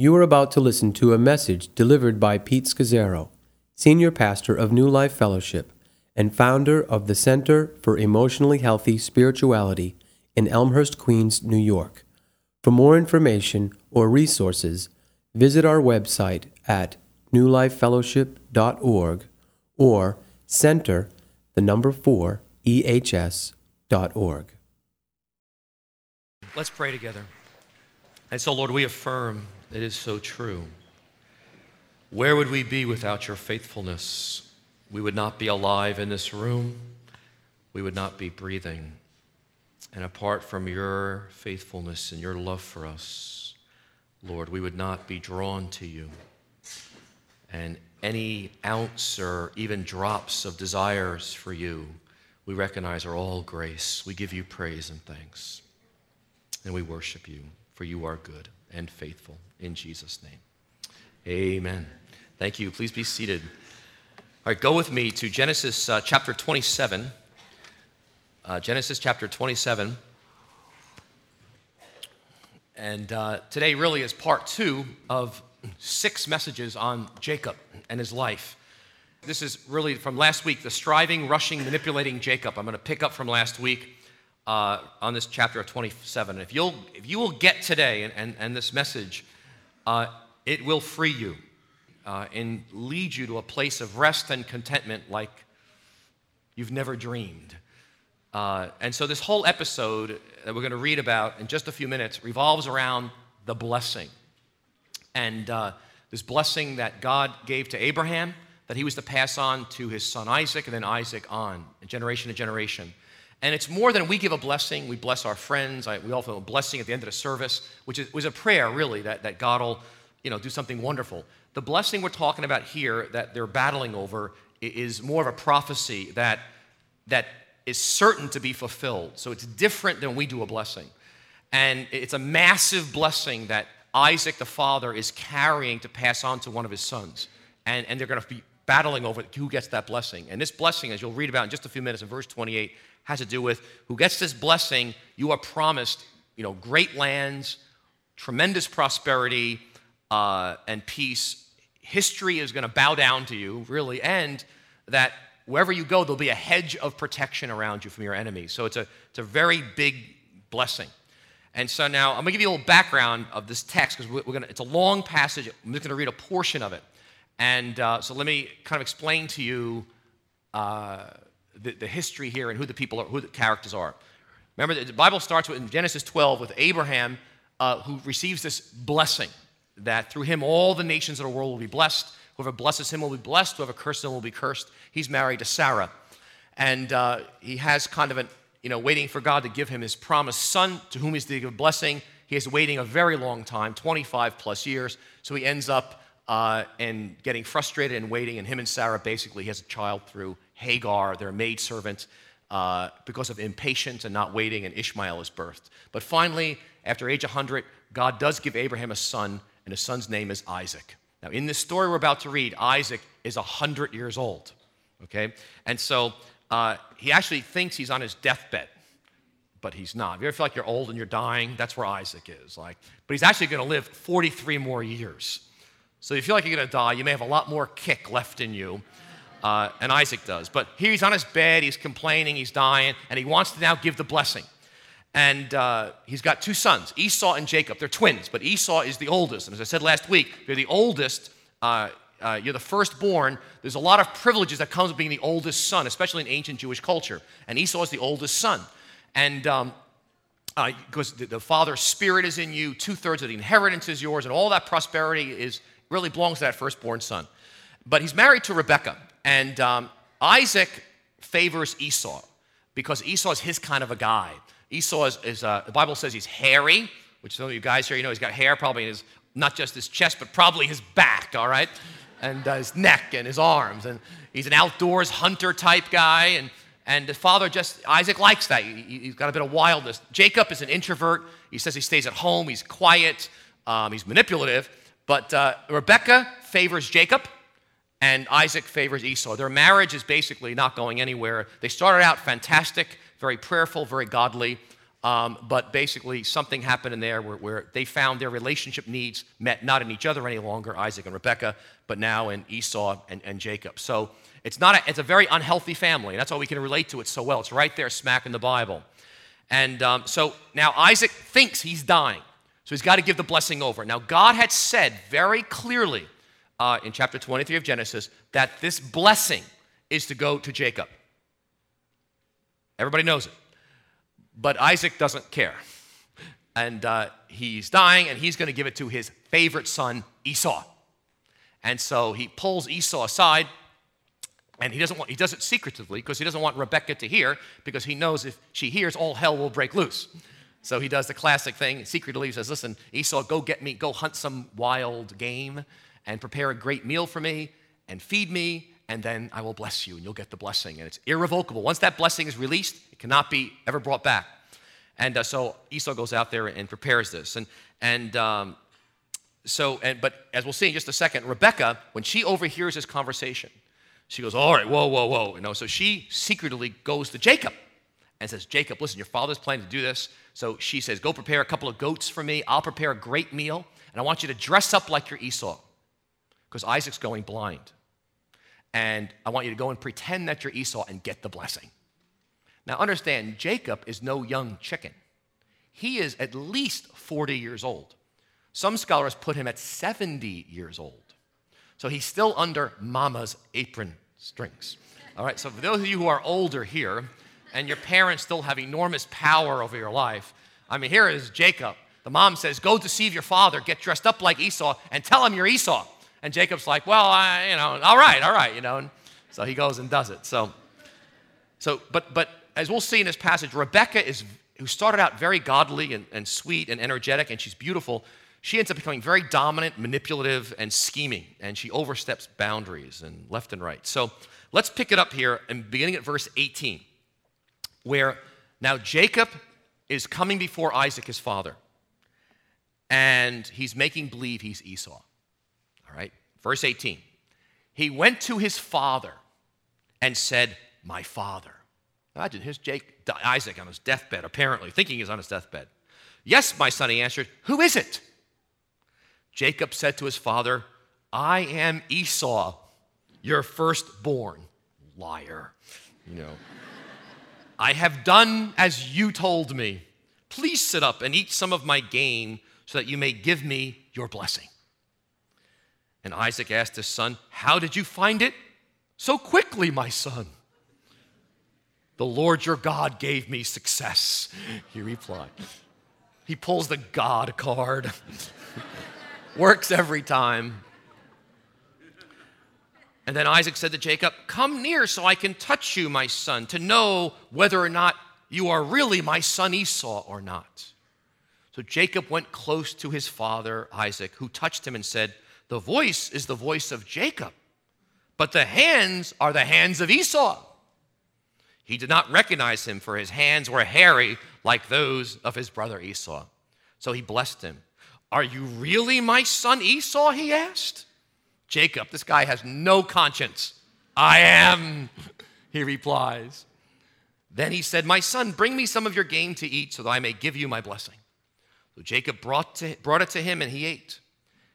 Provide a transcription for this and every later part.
You are about to listen to a message delivered by Pete Scazzero, Senior Pastor of New Life Fellowship and founder of the Center for Emotionally Healthy Spirituality in Elmhurst, Queens, New York. For more information or resources, visit our website at newlifefellowship.org or center, the number 4, ehs.org. Let's pray together. And so, Lord, we affirm it is so true. Where would we be without your faithfulness? We would not be alive in this room. We would not be breathing. And apart from your faithfulness and your love for us, Lord, we would not be drawn to you. And any ounce or even drops of desires for you, we recognize are all grace. We give you praise and thanks. And we worship you, for you are good and faithful. In Jesus' name. Amen. Thank you. Please be seated. All right, go with me to Genesis uh, chapter 27. Uh, Genesis chapter 27. And uh, today really is part two of six messages on Jacob and his life. This is really from last week, the striving, rushing, manipulating Jacob. I'm going to pick up from last week uh, on this chapter of 27. If, you'll, if you will get today and, and, and this message, uh, it will free you uh, and lead you to a place of rest and contentment like you've never dreamed. Uh, and so, this whole episode that we're going to read about in just a few minutes revolves around the blessing. And uh, this blessing that God gave to Abraham, that he was to pass on to his son Isaac, and then Isaac on, generation to generation. And it's more than we give a blessing, we bless our friends. I, we offer a blessing at the end of the service, which is, was a prayer, really, that, that God will you know, do something wonderful. The blessing we're talking about here that they're battling over is more of a prophecy that, that is certain to be fulfilled. So it's different than we do a blessing. And it's a massive blessing that Isaac the father is carrying to pass on to one of his sons. And, and they're going to be battling over who gets that blessing. And this blessing, as you'll read about in just a few minutes in verse 28, has to do with who gets this blessing, you are promised, you know, great lands, tremendous prosperity, uh, and peace. History is going to bow down to you, really, and that wherever you go, there'll be a hedge of protection around you from your enemies. So it's a, it's a very big blessing. And so now I'm going to give you a little background of this text because we're, going to, it's a long passage. I'm just going to read a portion of it. And uh, so let me kind of explain to you uh, the, the, history here and who the people are, who the characters are. Remember, the Bible starts with, in Genesis 12 with Abraham uh, who receives this blessing that through him all the nations of the world will be blessed. Whoever blesses him will be blessed. Whoever curses him will be cursed. He's married to Sarah. And uh, he has kind of an, you know, waiting for God to give him his promised son to whom he's to give blessing. He is waiting a very long time, 25 plus years. So he ends up uh, and getting frustrated and waiting. And him and Sarah basically he has a child through Hagar, their maidservant, uh, because of impatience and not waiting, and Ishmael is birthed. But finally, after age 100, God does give Abraham a son, and his son's name is Isaac. Now, in this story we're about to read, Isaac is 100 years old, okay? And so uh, he actually thinks he's on his deathbed, but he's not. If you ever feel like you're old and you're dying, that's where Isaac is. Like, but he's actually going to live 43 more years. So if you feel like you're going to die, you may have a lot more kick left in you. Uh, and Isaac does. But here he's on his bed, he's complaining, he's dying, and he wants to now give the blessing. And uh, he's got two sons, Esau and Jacob. They're twins, but Esau is the oldest. And as I said last week, you're the oldest, uh, uh, you're the firstborn. There's a lot of privileges that comes with being the oldest son, especially in ancient Jewish culture. And Esau is the oldest son. And um, uh, because the, the, father's spirit is in you, two thirds of the inheritance is yours, and all that prosperity is really belongs to that firstborn son. But he's married to Rebekah, and um, Isaac favors Esau because Esau is his kind of a guy. Esau is, is uh, the Bible says he's hairy, which some of you guys here, you know, he's got hair probably in his, not just his chest, but probably his back, all right? And uh, his neck and his arms. And he's an outdoors hunter type guy. And, and the father just, Isaac likes that. He, has got a bit of wildness. Jacob is an introvert. He says he stays at home, he's quiet, um, he's manipulative. But uh, Rebecca favors Jacob, and Isaac favors Esau. Their marriage is basically not going anywhere. They started out fantastic very prayerful, very godly. Um, but basically, something happened in there where, where, they found their relationship needs met not in each other any longer, Isaac and Rebekah, but now in Esau and, and Jacob. So it's, not a, it's a very unhealthy family, that's why we can relate to it so well. It's right there, smack in the Bible. And um, so now Isaac thinks he's dying, so he's got to give the blessing over. Now, God had said very clearly uh, in chapter 23 of Genesis that this blessing is to go to Jacob. Everybody knows it. But Isaac doesn't care. And uh, he's dying, and he's going to give it to his favorite son, Esau. And so he pulls Esau aside, and he doesn't want, he does it secretively because he doesn't want Rebecca to hear, because he knows if she hears, all hell will break loose. So he does the classic thing, secretly says, Listen, Esau, go get me, go hunt some wild game and prepare a great meal for me and feed me, and then I will bless you and you'll get the blessing. And it's irrevocable. Once that blessing is released, it cannot be ever brought back. And uh, so Esau goes out there and prepares this. And, and um, so, and, but as we'll see in just a second, Rebecca, when she overhears this conversation, she goes, All right, whoa, whoa, whoa. You know, so she secretly goes to Jacob and says, Jacob, listen, your father's planning to do this. So she says, Go prepare a couple of goats for me. I'll prepare a great meal. And I want you to dress up like your Esau because Isaac's going blind and I want you to go and pretend that you're Esau and get the blessing. Now, understand, Jacob is no young chicken. He is at least 40 years old. Some scholars put him at 70 years old. So he's still under mama's apron strings. All right, so for those of you who are older here and your parents still have enormous power over your life, I mean, here is Jacob. The mom says, Go deceive your father, get dressed up like Esau, and tell him you're Esau. And Jacob's like, well, I, you know, all right, all right, you know. And so he goes and does it. So, so but, but as we'll see in this passage, Rebecca is, who started out very godly and, and sweet and energetic, and she's beautiful, she ends up becoming very dominant, manipulative, and scheming, and she oversteps boundaries and left and right. So let's pick it up here and beginning at verse 18, where now Jacob is coming before Isaac, his father, and he's making believe he's Esau. Verse 18. He went to his father and said, My father. Imagine here's Jake, Isaac on his deathbed, apparently, thinking he's on his deathbed. Yes, my son, he answered. Who is it? Jacob said to his father, I am Esau, your firstborn. Liar. You know. I have done as you told me. Please sit up and eat some of my game so that you may give me your blessing. And Isaac asked his son, How did you find it so quickly, my son? The Lord your God gave me success, he replied. He pulls the God card. Works every time. And then Isaac said to Jacob, Come near so I can touch you, my son, to know whether or not you are really my son Esau or not. So Jacob went close to his father, Isaac, who touched him and said, the voice is the voice of Jacob, but the hands are the hands of Esau. He did not recognize him, for his hands were hairy like those of his brother Esau. So he blessed him. Are you really my son Esau? He asked. Jacob, this guy has no conscience. I am, he replies. Then he said, My son, bring me some of your game to eat so that I may give you my blessing. So Jacob brought, to, brought it to him and he ate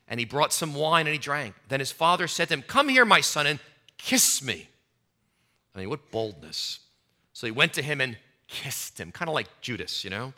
and he brought some wine and he drank. Then his father said to him, Come here, my son, and kiss me. I mean, what boldness. So he went to him and kissed him, kind of like Judas, you know.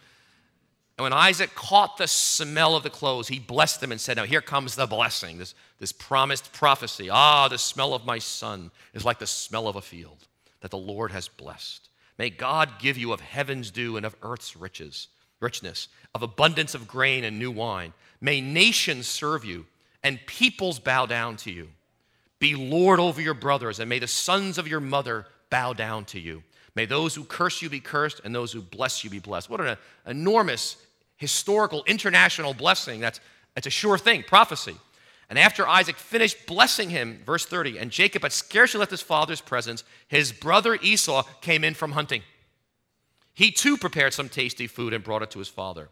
And when Isaac caught the smell of the clothes, he blessed them and said, Now here comes the blessing, this, this promised prophecy. Ah, the smell of my son is like the smell of a field that the Lord has blessed. May God give you of heaven's dew and of earth's riches, richness, of abundance of grain and new wine May nations serve you and peoples bow down to you. Be Lord over your brothers, and may the sons of your mother bow down to you. May those who curse you be cursed, and those who bless you be blessed. What an enormous historical international blessing. That's, that's a sure thing, prophecy. And after Isaac finished blessing him, verse 30, and Jacob had scarcely left his father's presence, his brother Esau came in from hunting. He too prepared some tasty food and brought it to his father.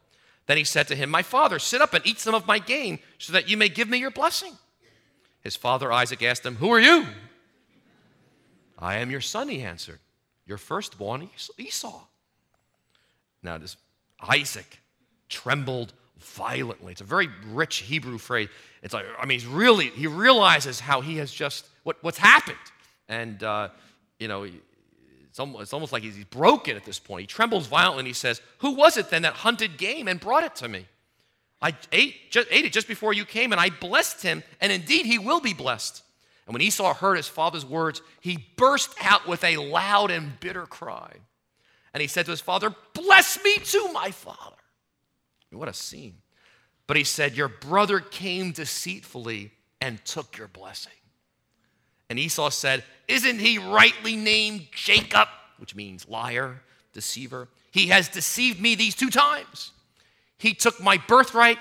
Then he said to him, My father, sit up and eat some of my gain, so that you may give me your blessing. His father Isaac asked him, Who are you? I am your son, he answered, your firstborn Esau. Now, this, Isaac trembled violently. It's a very rich Hebrew phrase. It's like, I mean, he's really, he realizes how he has just, what, what's happened. And, uh, you know, it's almost, it's almost like he's broken at this point. He trembles violently and he says, Who was it then that hunted game and brought it to me? I ate, just, ate it just before you came, and I blessed him, and indeed he will be blessed. And when Esau heard his father's words, he burst out with a loud and bitter cry. And he said to his father, Bless me too, my father. What a scene. But he said, Your brother came deceitfully and took your blessing. And Esau said, Isn't he rightly named Jacob, which means liar, deceiver? He has deceived me these two times. He took my birthright,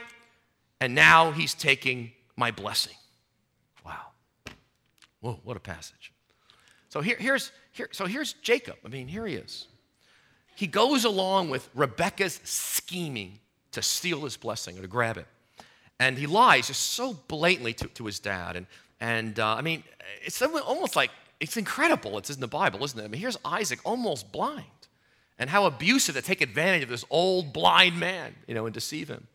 and now he's taking my blessing. Wow. Whoa, what a passage. So here, here's, here, so here's Jacob. I mean, here he is. He goes along with Rebecca's scheming to steal his blessing or to grab it. And he lies just so blatantly to, to his dad. And, and uh, I mean, it's almost like it's incredible. It's in the Bible, isn't it? I mean, here's Isaac almost blind. And how abusive to take advantage of this old blind man, you know, and deceive him.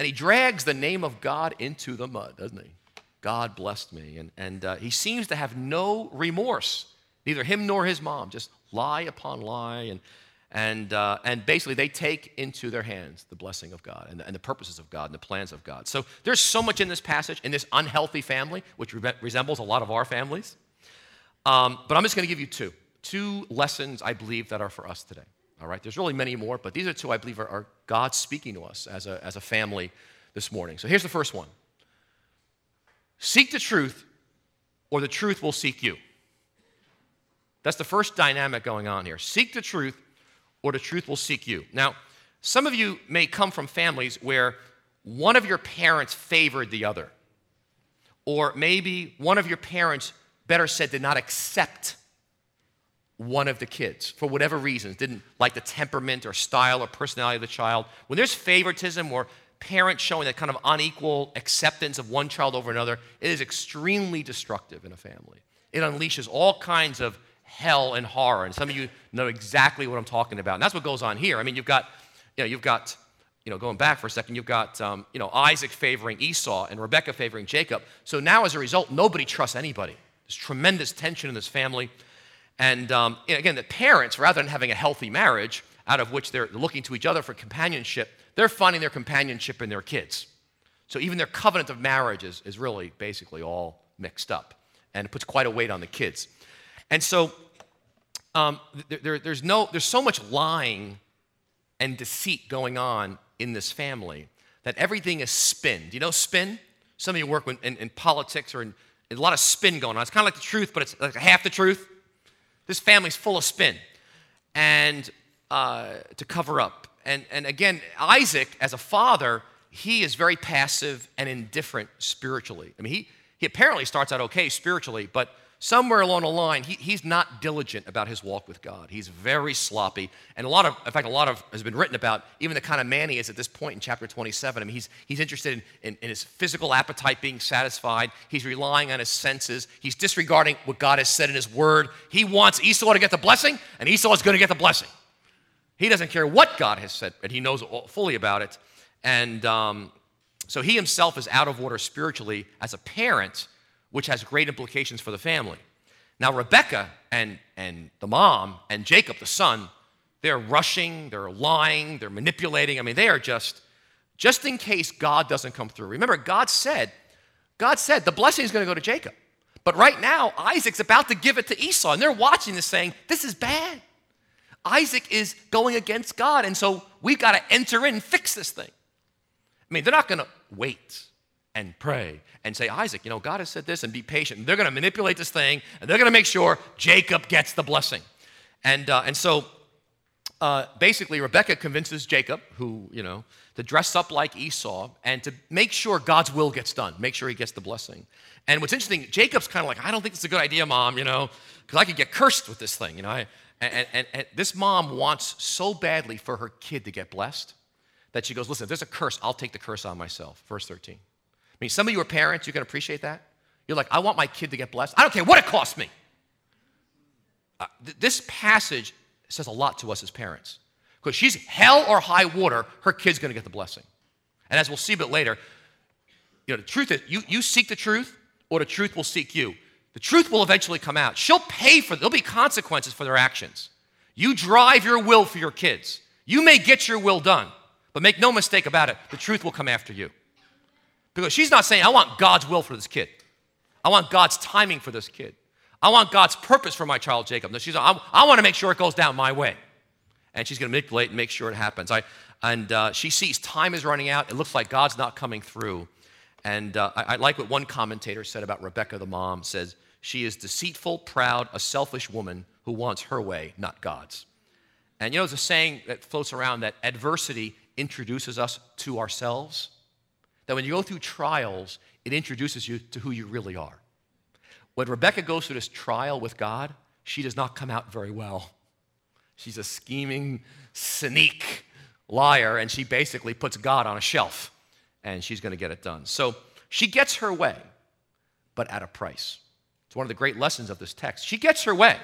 And he drags the name of God into the mud, doesn't he? God blessed me. And, and uh, he seems to have no remorse, neither him nor his mom, just lie upon lie. And, and, uh, and basically, they take into their hands the blessing of God and, and, the purposes of God and the plans of God. So there's so much in this passage, in this unhealthy family, which re- resembles a lot of our families. Um, but I'm just going to give you two. Two lessons I believe that are for us today. All right, there's really many more, but these are two I believe are, are God speaking to us as a, as a family this morning. So here's the first one Seek the truth, or the truth will seek you. That's the first dynamic going on here. Seek the truth, or the truth will seek you. Now, some of you may come from families where one of your parents favored the other, or maybe one of your parents, better said, did not accept one of the kids for whatever reasons, didn't like the temperament or style or personality of the child. When there's favoritism or parents showing that kind of unequal acceptance of one child over another, it is extremely destructive in a family. It unleashes all kinds of hell and horror. And some of you know exactly what I'm talking about. And that's what goes on here. I mean, you've got, you know, you've got, you know, going back for a second, you've got, um, you know, Isaac favoring Esau and Rebecca favoring Jacob. So now, as a result, nobody trusts anybody. There's tremendous tension in this family. And um, again, the parents, rather than having a healthy marriage out of which they're looking to each other for companionship, they're finding their companionship in their kids. So even their covenant of marriage is, is really basically all mixed up. And it puts quite a weight on the kids. And so um, there, there's, no, there's so much lying and deceit going on in this family that everything is spin. Do you know spin? Some of you work in, in, in politics or in, in, a lot of spin going on. It's kind of like the truth, but it's like half the truth. This family's full of spin and uh, to cover up. And, and again, Isaac, as a father, he is very passive and indifferent spiritually. I mean, he, he apparently starts out okay spiritually, but somewhere along the line, he, he's not diligent about his walk with God. He's very sloppy. And a lot of, in fact, a lot of has been written about even the kind of man he is at this point in chapter 27. I mean, he's, he's interested in, in, in his physical appetite being satisfied. He's relying on his senses. He's disregarding what God has said in his word. He wants Esau to get the blessing, and Esau is going to get the blessing. He doesn't care what God has said, but he knows fully about it. And um, so he himself is out of order spiritually as a parent which has great implications for the family. Now, Rebecca and, and the mom and Jacob, the son, they're rushing, they're lying, they're manipulating. I mean, they are just, just in case God doesn't come through. Remember, God said, God said the blessing is going to go to Jacob. But right now, Isaac's about to give it to Esau, and they're watching this saying, This is bad. Isaac is going against God, and so we've got to enter in and fix this thing. I mean, they're not going to wait and pray and say, Isaac, you know, God has said this and be patient. they're going to manipulate this thing and they're going to make sure Jacob gets the blessing. And, uh, and so uh, basically, Rebecca convinces Jacob, who, you know, to dress up like Esau and to make sure God's will gets done, make sure he gets the blessing. And what's interesting, Jacob's kind of like, I don't think it's a good idea, mom, you know, because I could get cursed with this thing, you know. I, and, and, and this mom wants so badly for her kid to get blessed that she goes, Listen, if there's a curse, I'll take the curse on myself. Verse 13 mean, some of you are parents, you can appreciate that. You're like, I want my kid to get blessed. I don't care what it costs me. Uh, th- this passage says a lot to us as parents. Because she's hell or high water, her kid's going to get the blessing. And as we'll see a bit later, you know, the truth is you, you seek the truth or the truth will seek you. The truth will eventually come out. She'll pay for, it. there'll be consequences for their actions. You drive your will for your kids. You may get your will done, but make no mistake about it, the truth will come after you. Because she's not saying, I want God's will for this kid. I want God's timing for this kid. I want God's purpose for my child Jacob. No, she's, I, I want to make sure it goes down my way. And she's going to manipulate and make sure it happens. I, and uh, she sees time is running out. It looks like God's not coming through. And uh, I, I like what one commentator said about Rebecca, the mom, says, she is deceitful, proud, a selfish woman who wants her way, not God's. And you know, there's a saying that floats around that adversity introduces us to ourselves. That when you go through trials, it introduces you to who you really are. When Rebecca goes through this trial with God, she does not come out very well. She's a scheming, cynic liar, and she basically puts God on a shelf, and she's going to get it done. So she gets her way, but at a price. It's one of the great lessons of this text. She gets her way,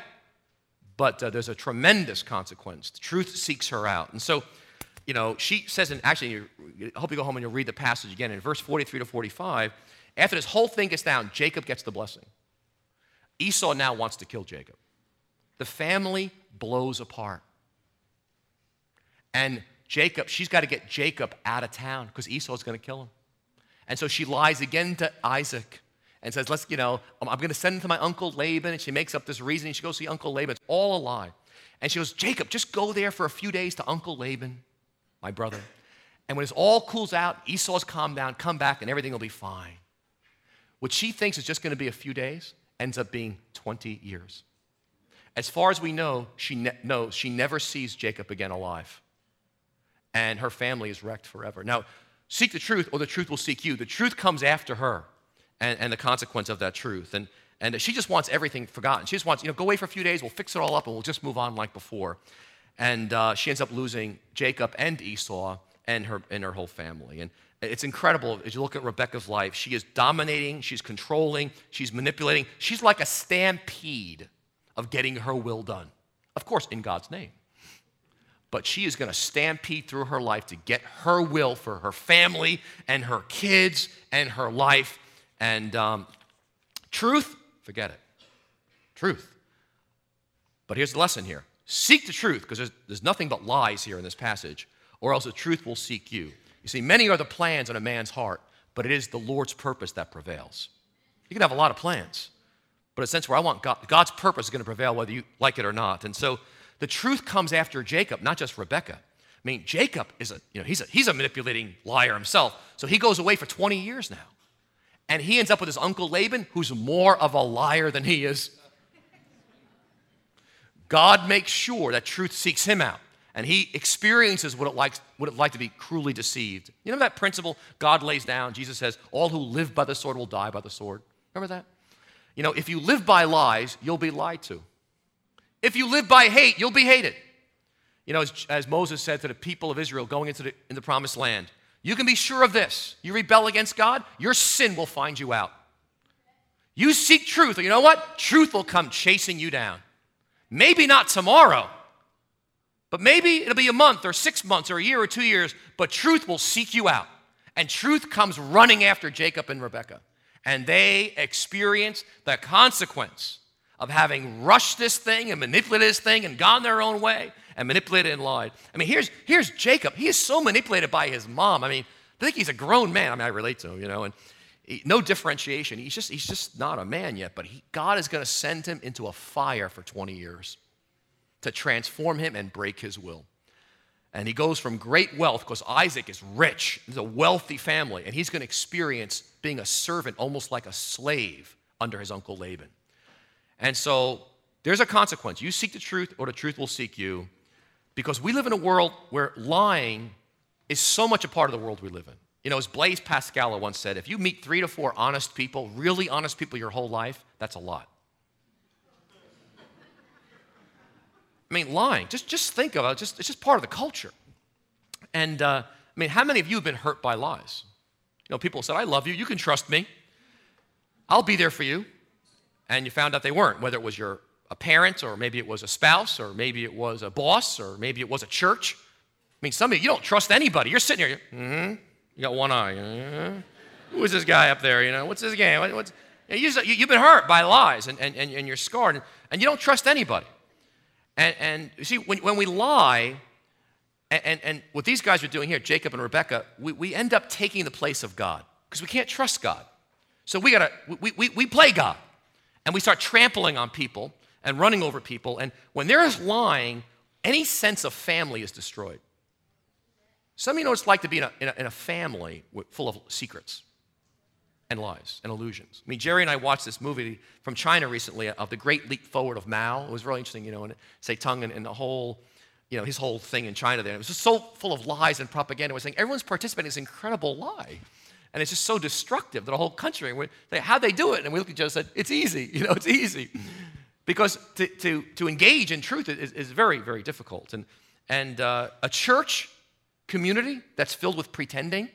but uh, there's a tremendous consequence. The truth seeks her out. And so, you know, she says, and actually, I hope you go home and you'll read the passage again in verse 43 to 45. After this whole thing gets down, Jacob gets the blessing. Esau now wants to kill Jacob. The family blows apart. And Jacob, she's got to get Jacob out of town because Esau's going to kill him. And so she lies again to Isaac and says, Let's, you know, um, I'm, I'm going to send him to my uncle Laban. And she makes up this reason. She goes see Uncle Laban. It's all a lie. And she goes, Jacob, just go there for a few days to Uncle Laban, my brother. And when it all cools out, Esau's calmed down, come back, and everything will be fine. What she thinks is just going to be a few days ends up being 20 years. As far as we know, she ne- knows she never sees Jacob again alive. And her family is wrecked forever. Now, seek the truth, or the truth will seek you. The truth comes after her and, and the consequence of that truth. And, and she just wants everything forgotten. She just wants, you know, go away for a few days, we'll fix it all up, and we'll just move on like before. And uh, she ends up losing Jacob and Esau and her, and her whole family. And it's incredible as you look at Rebecca's life. She is dominating, she's controlling, she's manipulating. She's like a stampede of getting her will done. Of course, in God's name. But she is going to stampede through her life to get her will for her family and her kids and her life. And um, truth, forget it. Truth. But here's the lesson here seek the truth, because there's, there's nothing but lies here in this passage, or else the truth will seek you. You see, many are the plans in a man's heart, but it is the Lord's purpose that prevails. You can have a lot of plans, but a sense where I want God, God's purpose is going to prevail whether you like it or not. And so the truth comes after Jacob, not just Rebecca. I mean, Jacob is a, you know, he's a, he's a manipulating liar himself. So he goes away for 20 years now. And he ends up with his uncle Laban, who's more of a liar than he is. God makes sure that truth seeks him out and he experiences what it likes what it like to be cruelly deceived. You know that principle God lays down? Jesus says, All who live by the sword will die by the sword. Remember that? You know, if you live by lies, you'll be lied to. If you live by hate, you'll be hated. You know, as, as Moses said to the people of Israel going into the, in the promised land, you can be sure of this. You rebel against God, your sin will find you out. You seek truth, you know what? Truth will come chasing you down. Maybe not tomorrow, but maybe it'll be a month or six months or a year or two years, but truth will seek you out. And truth comes running after Jacob and Rebekah. And they experience the consequence of having rushed this thing and manipulated this thing and gone their own way and manipulated and lied. I mean, here's, here's Jacob. He is so manipulated by his mom. I mean, I think he's a grown man. I mean, I relate to him, you know, and no differentiation. He's just, he's just not a man yet, but he, God is going to send him into a fire for 20 years to transform him and break his will. And he goes from great wealth because Isaac is rich, he's a wealthy family, and he's going to experience being a servant almost like a slave under his uncle Laban. And so there's a consequence. You seek the truth, or the truth will seek you, because we live in a world where lying is so much a part of the world we live in. You know, as Blaise Pascal once said, if you meet three to four honest people, really honest people your whole life, that's a lot. I mean, lying, just, just think of it, just, it's just part of the culture. And uh, I mean, how many of you have been hurt by lies? You know, people said, I love you, you can trust me, I'll be there for you. And you found out they weren't, whether it was your a parent, or maybe it was a spouse, or maybe it was a boss, or maybe it was a church. I mean, some of you, you don't trust anybody. You're sitting here, mm-hmm. You got one eye. Who is this guy up there? You know, what's this game? What, what's, you have been hurt by lies and, and, and, you're scarred, and, and you don't trust anybody. And, and you see, when, when we lie, and, and, and, what these guys are doing here, Jacob and Rebecca, we, we end up taking the place of God because we can't trust God. So we gotta, we, we, we play God and we start trampling on people and running over people. And when there is lying, any sense of family is destroyed. Some of you know it's like to be in a, in a, in a family full of secrets and lies and illusions. I mean, Geri and I watched this movie from China recently of the Great Leap Forward of Mao. It was really interesting, you know, and Zedong and, and the whole, you know, his whole thing in China there. It was just so full of lies and propaganda. It was saying everyone's participating in this incredible lie. And it's just so destructive that the whole country, how'd they do it? And we looked at each other and said, it's easy, you know, it's easy. Because to, to, to engage in truth is, is very, very difficult. And, and uh, a church community that's filled with pretending,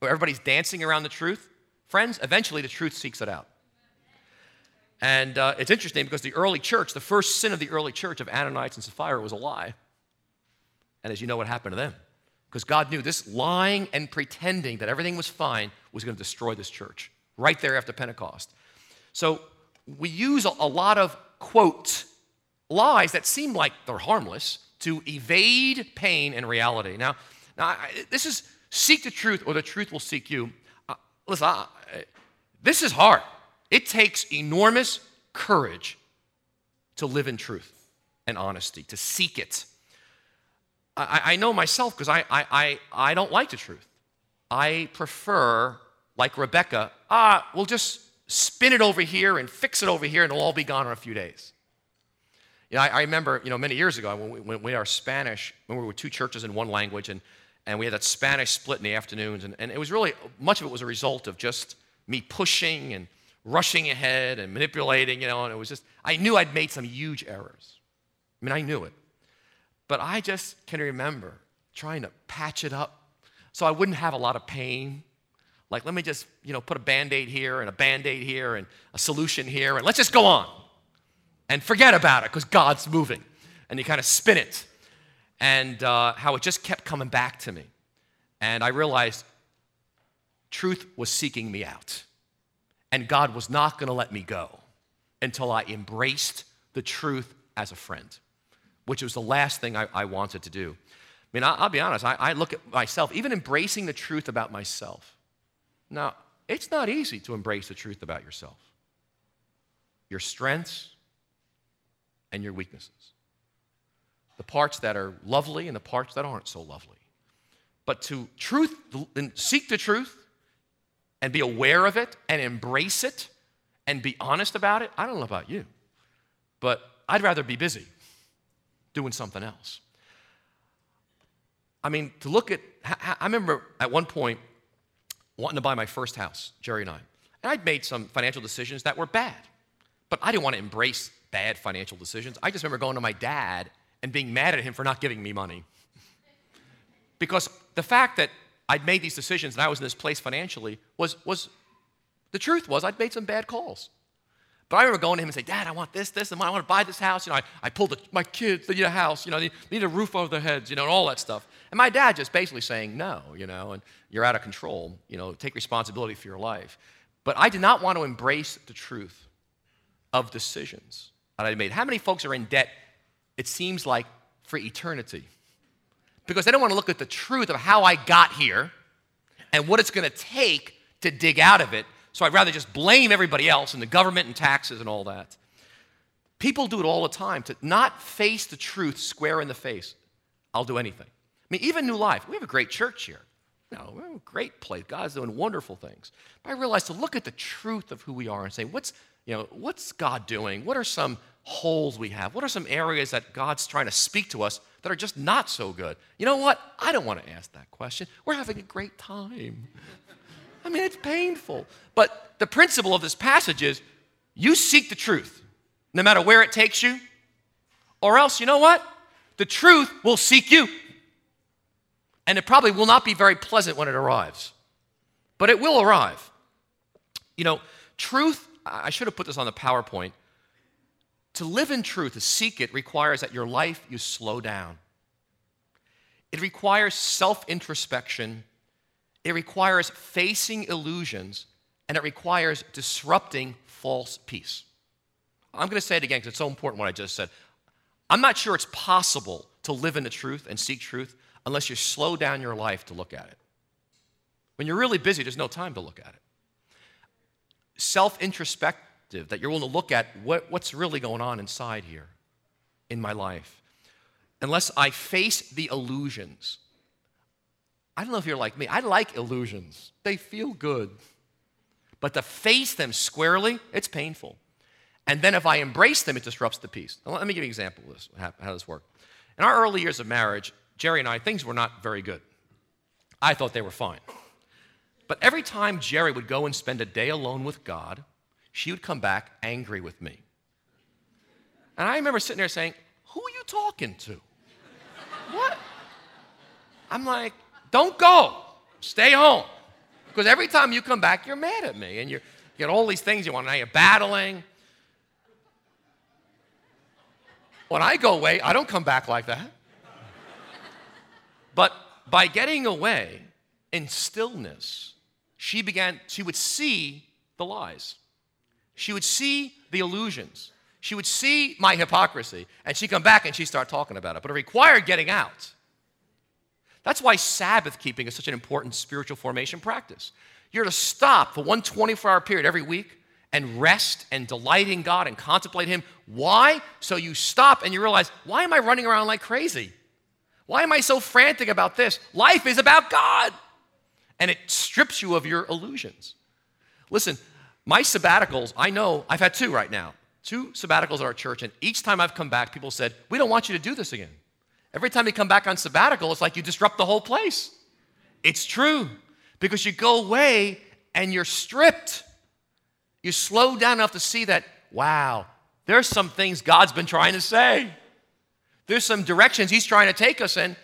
where everybody's dancing around the truth, friends, eventually the truth seeks it out. And uh, it's interesting because the early church, the first sin of the early church of Ananias and Sapphira was a lie. And as you know what happened to them, because God knew this lying and pretending that everything was fine was going to destroy this church right there after Pentecost. So we use a, a lot of quote lies that seem like they're harmless to evade pain and reality. Now, now I, this is seek the truth or the truth will seek you. Uh, listen, I, this is hard. It takes enormous courage to live in truth and honesty, to seek it. I, I know myself because I, I, I, I don't like the truth. I prefer, like Rebecca, ah, we'll just spin it over here and fix it over here and it'll all be gone in a few days. You know, I, I, remember, you know, many years ago when we, when we Spanish, when we were two churches in one language, and, and we had that Spanish split in the afternoons, and, and it was really, much of it was a result of just me pushing and rushing ahead and manipulating, you know, and it was just, I knew I'd made some huge errors. I mean, I knew it. But I just can remember trying to patch it up so I wouldn't have a lot of pain. Like, let me just, you know, put a band aid here and a band aid here and a solution here, and let's just go on and forget about it because God's moving. And you kind of spin it. And uh, how it just kept coming back to me. And I realized truth was seeking me out. And God was not going to let me go until I embraced the truth as a friend, which was the last thing I, I wanted to do. I mean, I, will be honest, I, I look at myself, even embracing the truth about myself. Now, it's not easy to embrace the truth about yourself, your strengths, and your weaknesses. The parts that are lovely and the parts that aren't so lovely. But to truth, seek the truth and be aware of it and embrace it and be honest about it, I don't know about you, but I'd rather be busy doing something else. I mean, to look at, I remember at one point wanting to buy my first house, Geri and I. And I'd made some financial decisions that were bad, but I didn't want to embrace bad financial decisions. I just remember going to my dad and being mad at him for not giving me money. Because the fact that I'd made these decisions and I was in this place financially was, was the truth was I'd made some bad calls. But I remember going to him and saying, Dad, I want this, this, and I want to buy this house. You know, I, I pulled the, my kids, they need a house, you know, they need a roof over their heads, you know, and all that stuff. And my dad just basically saying, no, you know, and you're out of control, you know, take responsibility for your life. But I did not want to embrace the truth of decisions that I made. How many folks are in debt, it seems like, for eternity? Because they don't want to look at the truth of how I got here and what it's going to take to dig out of it. So I'd rather just blame everybody else and the government and taxes and all that. People do it all the time to not face the truth square in the face. I'll do anything. I mean, even New Life, we have a great church here. A great place. God's doing wonderful things. But I realized to look at the truth of who we are and say, what's, you know, what's God doing? What are some holes we have? What are some areas that God's trying to speak to us that are just not so good? You know what? I don't want to ask that question. We're having a great time. I mean, it's painful. But the principle of this passage is you seek the truth, no matter where it takes you, or else, you know what? The truth will seek you. And it probably will not be very pleasant when it arrives, but it will arrive. You know, truth I should have put this on the PowerPoint. To live in truth, to seek it, requires that your life you slow down. it requires self introspection, it requires facing illusions, and it requires disrupting false peace. I'm going to say it again because it's so important what I just said. I'm not sure it's possible to live in the truth and seek truth unless you slow down your life to look at it. When you're really busy, there's no time to look at it. Self introspective, that you're willing to look at what, what's really going on inside here in my life. Unless I face the illusions. I don't know if you're like me, I like illusions, they feel good. But to face them squarely, it's painful. And then if I embrace them, it disrupts the peace. Now, let me give you an example of this, how this worked. In our early years of marriage, Geri and I, things were not very good. I thought they were fine. But every time Geri would go and spend a day alone with God, she would come back angry with me. And I remember sitting there saying, Who are you talking to? what? I'm like, Don't go, stay home. Because every time you come back, you're mad at me and you get all these things you want. Now you're battling. When I go away, I don't come back like that. But by getting away in stillness, she began, she would see the lies. She would see the illusions. She would see my hypocrisy, and she'd come back and she'd start talking about it. But it required getting out. That's why Sabbath keeping is such an important spiritual formation practice. You're to stop for one 24 hour period every week and rest and delight in God and contemplate Him. Why? So you stop and you realize, why am I running around like crazy? Why am I so frantic about this? Life is about God. And it strips you of your illusions. Listen, my sabbaticals, I know I've had two right now. Two sabbaticals at our church, and each time I've come back, people said, We don't want you to do this again. Every time you come back on sabbatical, it's like you disrupt the whole place. It's true because you go away and you're stripped. You slow down enough to see that, wow, there's some things God's been trying to say. There's some directions He's trying to take us in,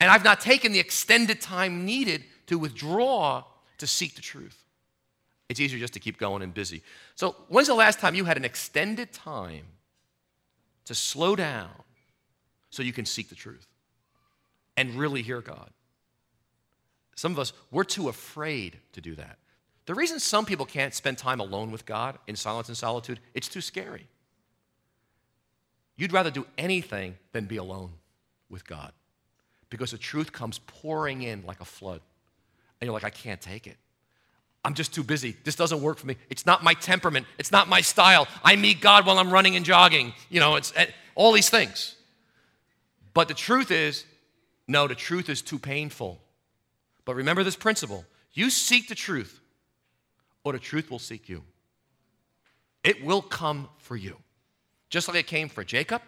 and I've not taken the extended time needed to withdraw to seek the truth. It's easier just to keep going and busy. So, when's the last time you had an extended time to slow down so you can seek the truth and really hear God? Some of us, we're too afraid to do that. The reason some people can't spend time alone with God in silence and solitude, it's too scary. You'd rather do anything than be alone with God because the truth comes pouring in like a flood. And you're like, I can't take it. I'm just too busy. This doesn't work for me. It's not my temperament. It's not my style. I meet God while I'm running and jogging. You know, it's eh, all these things. But the truth is, no, the truth is too painful. But remember this principle you seek the truth, or the truth will seek you. It will come for you. Just like it came for Jacob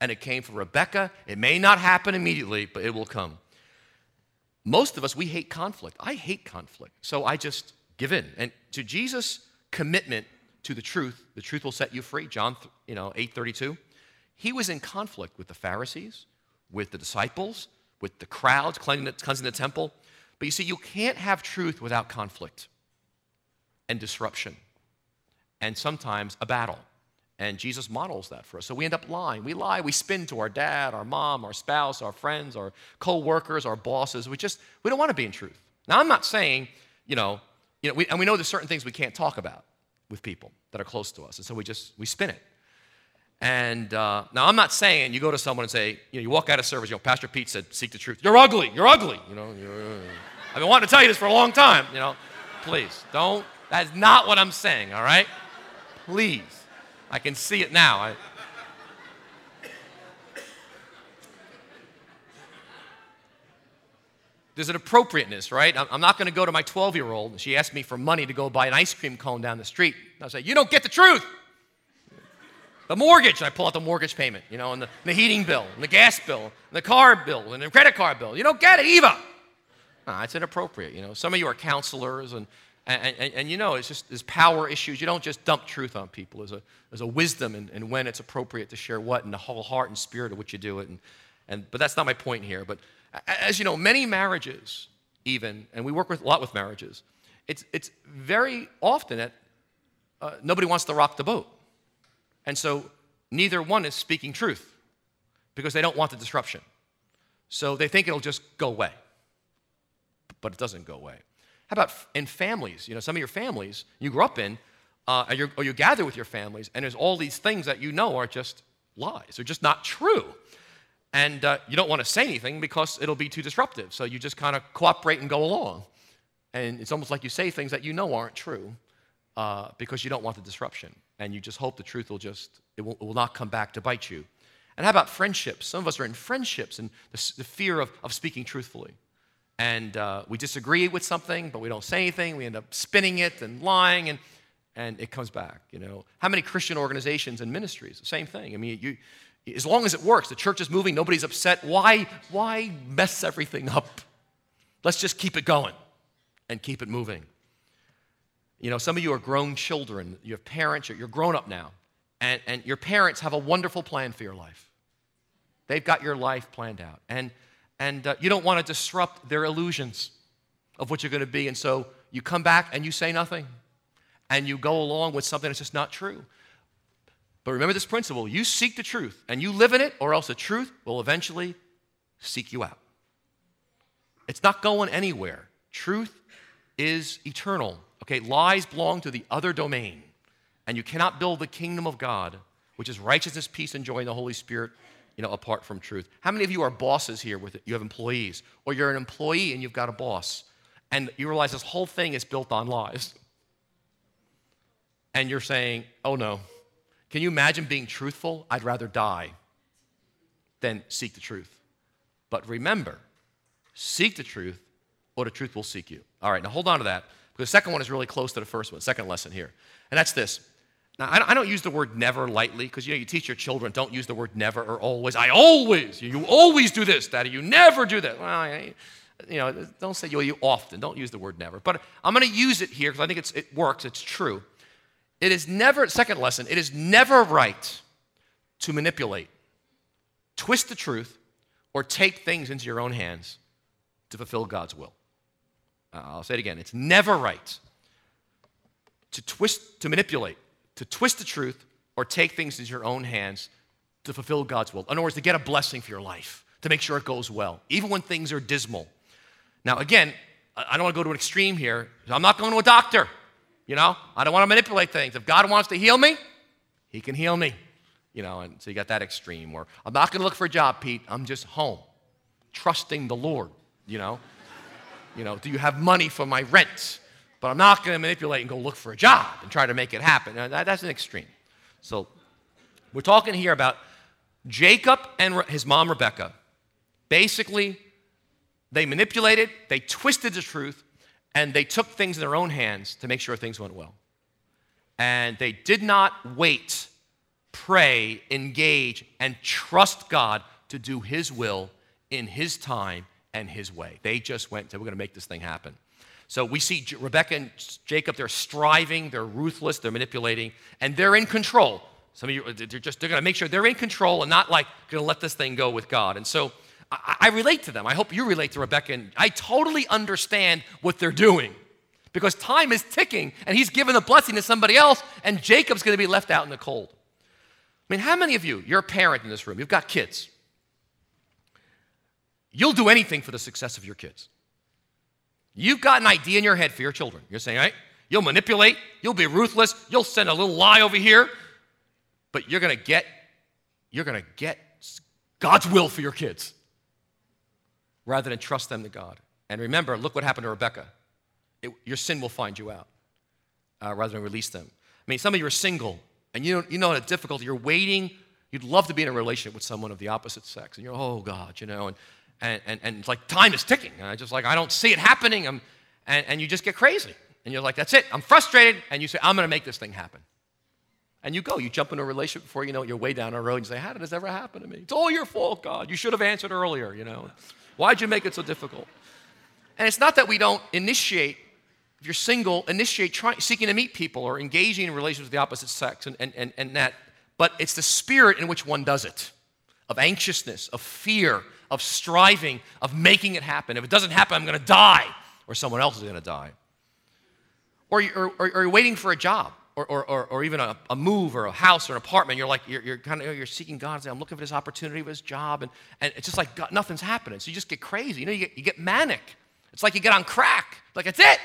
and it came for Rebecca. It may not happen immediately, but it will come. Most of us, we hate conflict. I hate conflict. So I just give in. And to Jesus' commitment to the truth, the truth will set you free, John you know, 8:32. He was in conflict with the Pharisees, with the disciples, with the crowds cleansing the, cleansing the temple. But you see, you can't have truth without conflict and disruption and sometimes a battle. And Jesus models that for us. So we end up lying. We lie, we spin to our dad, our mom, our spouse, our friends, our co-workers, our bosses. We just we don't want to be in truth. Now I'm not saying, you know, you know, we, and we know there's certain things we can't talk about with people that are close to us, and so we just we spin it. And uh, now I'm not saying you go to someone and say, you know, you walk out of service, you know, Pastor Pete said, seek the truth. You're ugly. You're ugly. You know, I've been wanting to tell you this for a long time. You know, please don't. That's not what I'm saying. All right, please. I can see it now. I, there's an appropriateness, right? I'm not going to go to my 12 year old she asked me for money to go buy an ice cream cone down the street. I'll say, You don't get the truth. The mortgage, I pull out the mortgage payment, you know, and the, and the heating bill, and the gas bill, and the car bill, and the credit card bill. You don't get it, Eva. No, it's inappropriate, you know. Some of you are counselors, and and, and, and, you know, it's just there's power issues. You don't just dump truth on people. There's a, there's a wisdom in, in when it's appropriate to share what and the whole heart and spirit of which you do it. And, and, but that's not my point here. But as you know, many marriages, even, and we work with, a lot with marriages, it's, it's very often that uh, nobody wants to rock the boat. And so neither one is speaking truth because they don't want the disruption. So they think it'll just go away, but it doesn't go away. How about in families? You know, some of your families you grew up in, uh, or, or you gather with your families, and there's all these things that you know are just lies. They're just not true. And uh, you don't want to say anything because it'll be too disruptive. So you just kind of cooperate and go along. And it's almost like you say things that you know aren't true uh, because you don't want the disruption. And you just hope the truth will just, it will, it will not come back to bite you. And how about friendships? Some of us are in friendships and the, the fear of, of speaking truthfully. And uh, we disagree with something, but we don't say anything. We end up spinning it and lying, and, and it comes back. You know, how many Christian organizations and ministries? The same thing. I mean, you, as long as it works, the church is moving, nobody's upset. Why, why mess everything up? Let's just keep it going and keep it moving. You know, some of you are grown children, you have parents, you're grown up now, and, and your parents have a wonderful plan for your life. They've got your life planned out. And, and uh, you don't want to disrupt their illusions of what you're going to be. And so you come back and you say nothing. And you go along with something that's just not true. But remember this principle you seek the truth and you live in it, or else the truth will eventually seek you out. It's not going anywhere. Truth is eternal. Okay, lies belong to the other domain. And you cannot build the kingdom of God, which is righteousness, peace, and joy in the Holy Spirit, you know, apart from truth. How many of you are bosses here with it? You have employees, or you're an employee and you've got a boss, and you realize this whole thing is built on lies. And you're saying, oh no. Can you imagine being truthful? I'd rather die than seek the truth. But remember, seek the truth, or the truth will seek you. All right, now hold on to that. Because the second one is really close to the first one, second lesson here. And that's this now, I don't use the word never lightly because you know you teach your children don't use the word never or always. I always, you always do this, Daddy. You never do that. Well, I, you know, don't say you, often. Don't use the word never. But I'm going to use it here because I think it's, it works. It's true. It is never. Second lesson. It is never right to manipulate, twist the truth, or take things into your own hands to fulfill God's will. Uh, I'll say it again. It's never right to twist, to manipulate to twist the truth or take things into your own hands to fulfill God's will. In other words, to get a blessing for your life, to make sure it goes well, even when things are dismal. Now, again, I don't want to go to an extreme here. I'm not going to a doctor. You know, I don't want to manipulate things. If God wants to heal me, He can heal me. You know, and so you got that extreme. Or I'm not going to look for a job, Pete. I'm just home, trusting the Lord. You know, you know, do you have money for my rent? But I'm not going to manipulate and go look for a job and try to make it happen. That, that's an extreme. So we're talking here about Jacob and his mom Rebecca. Basically, they manipulated, they twisted the truth, and they took things in their own hands to make sure things went well. And they did not wait, pray, engage, and trust God to do His will in His time and His way. They just went, said, We're going to make this thing happen. So we see Rebecca and Jacob, they're striving, they're ruthless, they're manipulating, and they're in control. Some of you, they're just, they're going to make sure they're in control and not like going to let this thing go with God. And so I, I relate to them. I hope you relate to Rebecca. And I totally understand what they're doing because time is ticking and he's given a blessing to somebody else, and Jacob's going to be left out in the cold. I mean, how many of you, you're a parent in this room, you've got kids. You'll do anything for the success of your kids. You've got an idea in your head for your children. You're saying, right? You'll manipulate, you'll be ruthless, you'll send a little lie over here, but you're gonna get, you're gonna get God's will for your kids rather than trust them to God. And remember, look what happened to Rebecca. It, your sin will find you out uh, rather than release them. I mean, some of you are single and you you know the difficulty. You're waiting. You'd love to be in a relationship with someone of the opposite sex. And you're, oh, God, you know, and and, and, and it's like time is ticking. And I just like, I don't see it happening. I'm, and, and you just get crazy. And you're like, that's it. I'm frustrated. And you say, I'm going to make this thing happen. And you go, you jump into a relationship before you know it, you're way down the road and you say, How did this ever happen to me? It's all your fault, God. You should have answered earlier, you know. Why'd you make it so difficult? And it's not that we don't initiate, if you're single, initiate trying, seeking to meet people or engaging in relationships with the opposite sex and, and, and, and that, but it's the spirit in which one does it of anxiousness, of fear, of striving, of making it happen. If it doesn't happen, I'm going to die, or someone else is going to die. Or, or, or, you're waiting for a job. or, or, or, or even a, a, move or a house or an apartment, you're like, you're, you're kind of, you're seeking God. Saying, I'm looking for this opportunity for this job. And, and it's just like God, nothing's happening. So you just get crazy. You know, you get, you get manic. It's like you get on crack. Like, it's it.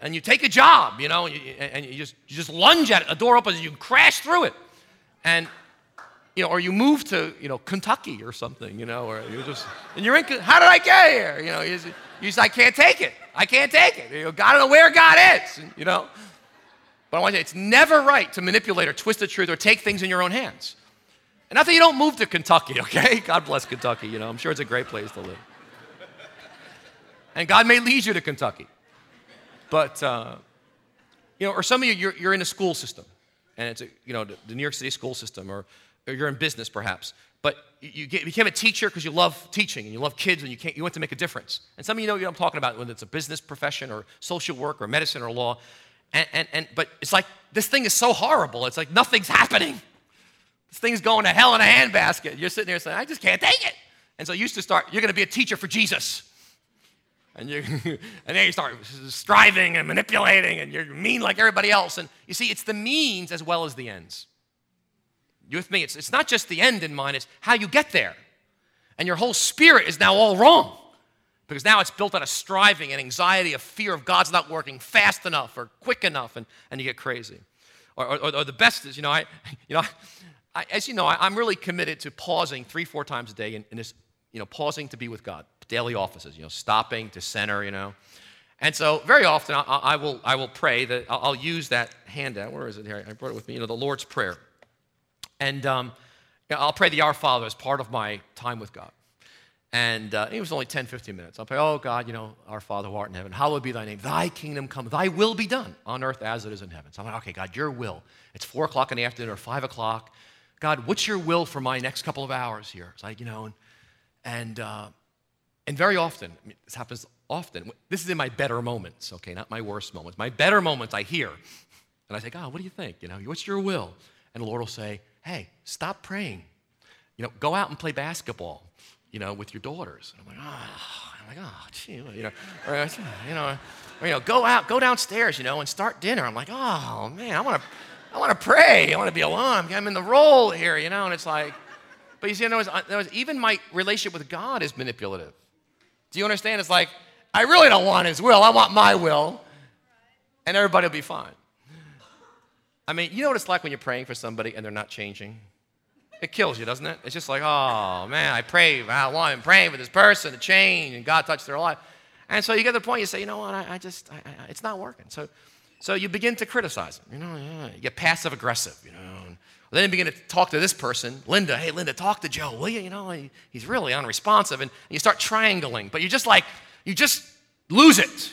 And you take a job, you know, and you, and you just, you just lunge at it. A door opens and you crash through it. And, you know, or you move to, you know, Kentucky or something, you know, or you just, and you're in, how did I get here? You know, you just, I can't take it. I can't take it. You know, God, I don't know where God is, you know. But I want to say it's never right to manipulate or twist the truth or take things in your own hands. And not that you don't move to Kentucky, okay? God bless Kentucky, you know. I'm sure it's a great place to live. And God may lead you to Kentucky. But, uh, you know, or some of you, you're, you're in a school system, and it's, a, you know, the New York City school system, or, or you're in business perhaps. But you, became a teacher because you love teaching and you love kids and you, can't, you want to make a difference. And some of you know what I'm talking about, whether it's a business profession or social work or medicine or law. And, and, and, but it's like this thing is so horrible. It's like nothing's happening. This thing's going to hell in a handbasket. You're sitting there saying, I just can't take it. And so you used to start, you're going to be a teacher for Jesus. And, you, and then you start striving and manipulating and you're mean like everybody else. And you see, it's the means as well as the ends. You with me? It's, it's not just the end in mind, it's how you get there. And your whole spirit is now all wrong. Because now it's built on a striving and anxiety, a fear of God's not working fast enough or quick enough, and, and you get crazy. Or, or, or the best is, you know, I, you know, I, as you know, I, am really committed to pausing three, four times a day in, in this, you know, pausing to be with God, daily offices, you know, stopping to center, you know. And so very often I, I will, I will pray that I'll, I'll, use that handout. Where is it here? I brought it with me, you know, the Lord's Prayer. And um, I'll pray the Our Father as part of my time with God. And uh, it was only 10, 15 minutes. I'll pray, oh God, you know, our Father who art in heaven, hallowed be thy name. Thy kingdom come, thy will be done on earth as it is in heaven. So I'm like, okay, God, your will. It's four o'clock in the afternoon or five o'clock. God, what's your will for my next couple of hours here? It's like, you know, and, and, uh, and very often, I mean, this happens often. This is in my better moments, okay, not my worst moments. My better moments, I hear. And I say, God, what do you think? You know, what's your will? And the Lord will say, hey, stop praying. You know, go out and play basketball you know, with your daughters. And I'm like, oh, I'm like, oh, gee, you know, or, uh, you know, or, you know, go out, go downstairs, you know, and start dinner. I'm like, oh man, I want to, I want to pray. I want to be alone. I'm in the role here, you know, and it's like, but you see, uh, in other words, even my relationship with God is manipulative. Do you understand? It's like, I really don't want His will. I want my will, and everybody will be fine. I mean, you know what it's like when you're praying for somebody and they're not changing? It kills you, doesn't it? It's just like, oh man, I pray, I want, praying for this person to change, and God touched their life. And so you get to the point, you say, you know what, I, I just, I, I, it's not working. So, so you begin to criticize them. You know, yeah, you get passive aggressive. You know, and then you begin to talk to this person, Linda. Hey, Linda, talk to Joe, will you? You know, he, he's really unresponsive, and you start triangling, but you just like, you just lose it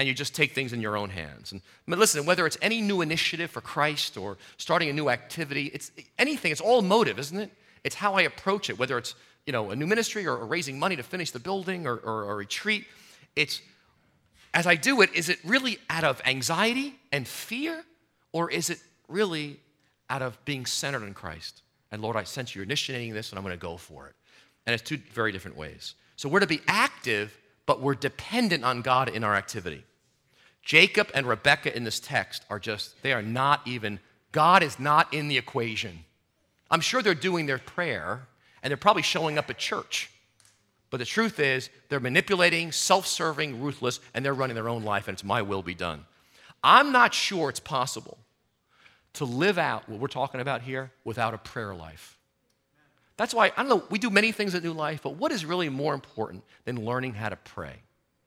and you just take things in your own hands. And but listen, whether it's any new initiative for Christ or starting a new activity, it's anything, it's all motive, isn't it? It's how I approach it, whether it's you know a new ministry or, or raising money to finish the building or, or a retreat. It's as I do it, is it really out of anxiety and fear, or is it really out of being centered in Christ? And Lord, I sense you're initiating this, and I'm going to go for it. And it's two very different ways. So we're to be active, but we're dependent on God in our activity. Jacob and Rebekah in this text are just, they are not even, God is not in the equation. I'm sure they're doing their prayer and they're probably showing up at church. But the truth is, they're manipulating, self serving, ruthless, and they're running their own life, and it's my will be done. I'm not sure it's possible to live out what we're talking about here without a prayer life. That's why, I don't know, we do many things at New Life, but what is really more important than learning how to pray?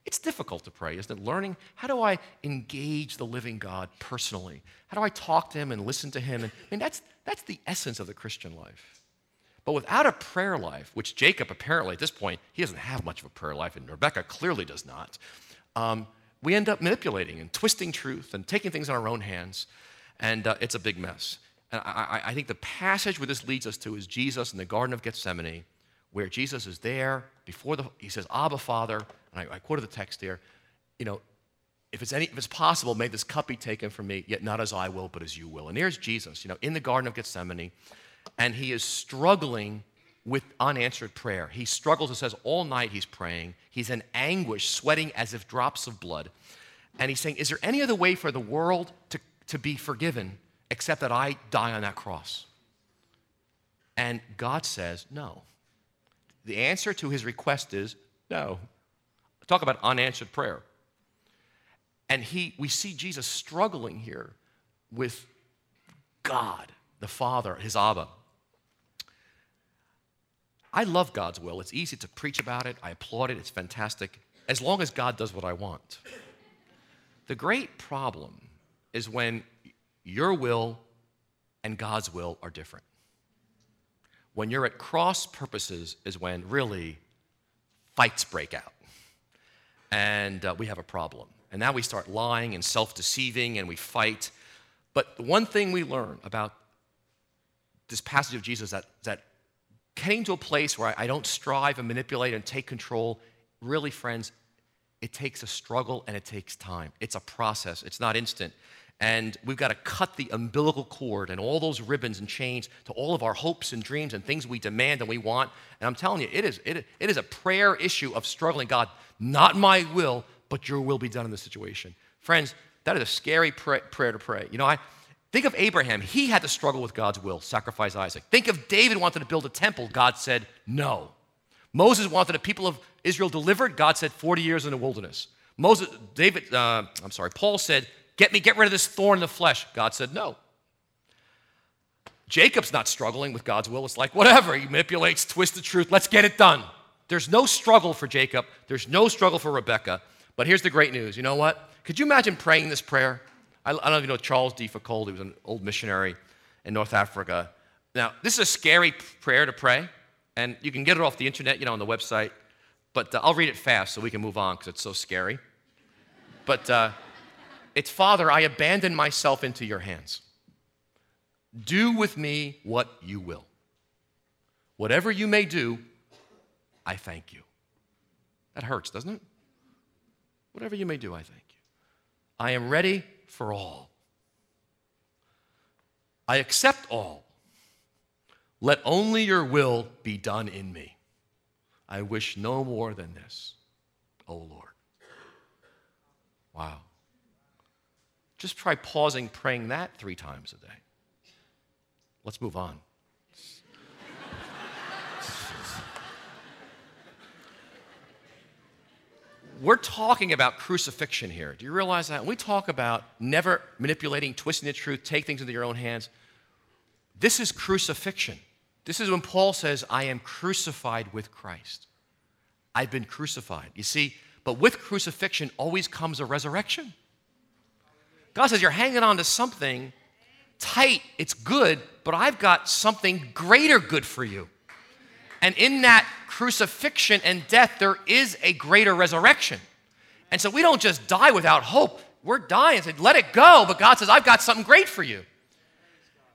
It's difficult to pray, isn't it? Learning how do I engage the living God personally? How do I talk to Him and listen to Him? And I mean, that's, that's the essence of the Christian life. But without a prayer life, which Jacob apparently at this point, he doesn't have much of a prayer life, and Rebecca clearly does not, um, we end up manipulating and twisting truth and taking things in our own hands, and uh, it's a big mess. And I, I, I think the passage where this leads us to is Jesus in the Garden of Gethsemane, where Jesus is there before the, he says, Abba, Father, and I, I quoted the text here, you know, if it's, any, if it's possible, may this cup be taken from me, yet not as I will, but as you will. And there's Jesus, you know, in the Garden of Gethsemane, and he is struggling with unanswered prayer. He struggles, it says, all night he's praying. He's in anguish, sweating as if drops of blood. And he's saying, Is there any other way for the world to, to be forgiven except that I die on that cross. And God says, no. The answer to his request is no. Talk about unanswered prayer. And he, we see Jesus struggling here with God, the Father, his Abba. I love God's will. It's easy to preach about it. I applaud it. It's fantastic, as long as God does what I want. The great problem is when your will and God's will are different. When you're at cross purposes, is when really fights break out. And uh, we have a problem. And now we start lying and self deceiving and we fight. But the one thing we learn about this passage of Jesus that, that getting to a place where I, I don't strive and manipulate and take control, really, friends, it takes a struggle and it takes time. It's a process, it's not instant. And we've got to cut the umbilical cord and all those ribbons and chains to all of our hopes and dreams and things we demand and we want. And I'm telling you, it is, it, it is a prayer issue of struggling. God, not my will, but your will be done in this situation. Friends, that is a scary pray, prayer to pray. You know, I think of Abraham. He had to struggle with God's will, sacrifice Isaac. Think of David wanted to build a temple. God said no. Moses wanted the people of Israel delivered. God said 40 years in the wilderness. Moses, David, uh, I'm sorry, Paul said, Get me, get rid of this thorn in the flesh. God said, No. Jacob's not struggling with God's will. It's like, whatever. He manipulates, twists the truth. Let's get it done. There's no struggle for Jacob. There's no struggle for Rebecca. But here's the great news. You know what? Could you imagine praying this prayer? I, I don't you know Charles de Foucauld. He was an old missionary in North Africa. Now, this is a scary prayer to pray, and you can get it off the internet, you know, on the website. But uh, I'll read it fast so we can move on because it's so scary. But uh, it's, Father, I abandon myself into your hands. Do with me what you will. Whatever you may do, I thank you. That hurts, doesn't it? Whatever you may do, I thank you. I am ready for all. I accept all. Let only your will be done in me. I wish no more than this, O Lord. Wow. Just try pausing, praying that three times a day. Let's move on. We're talking about crucifixion here. Do you realize that? When we talk about never manipulating, twisting the truth, take things into your own hands. This is crucifixion. This is when Paul says, I am crucified with Christ. I've been crucified. You see, but with crucifixion always comes a resurrection. God says, You're hanging on to something tight, it's good, but I've got something greater good for you. And in that crucifixion and death, there is a greater resurrection. And so we don't just die without hope. We're dying. Say, let it go. But God says, I've got something great for you.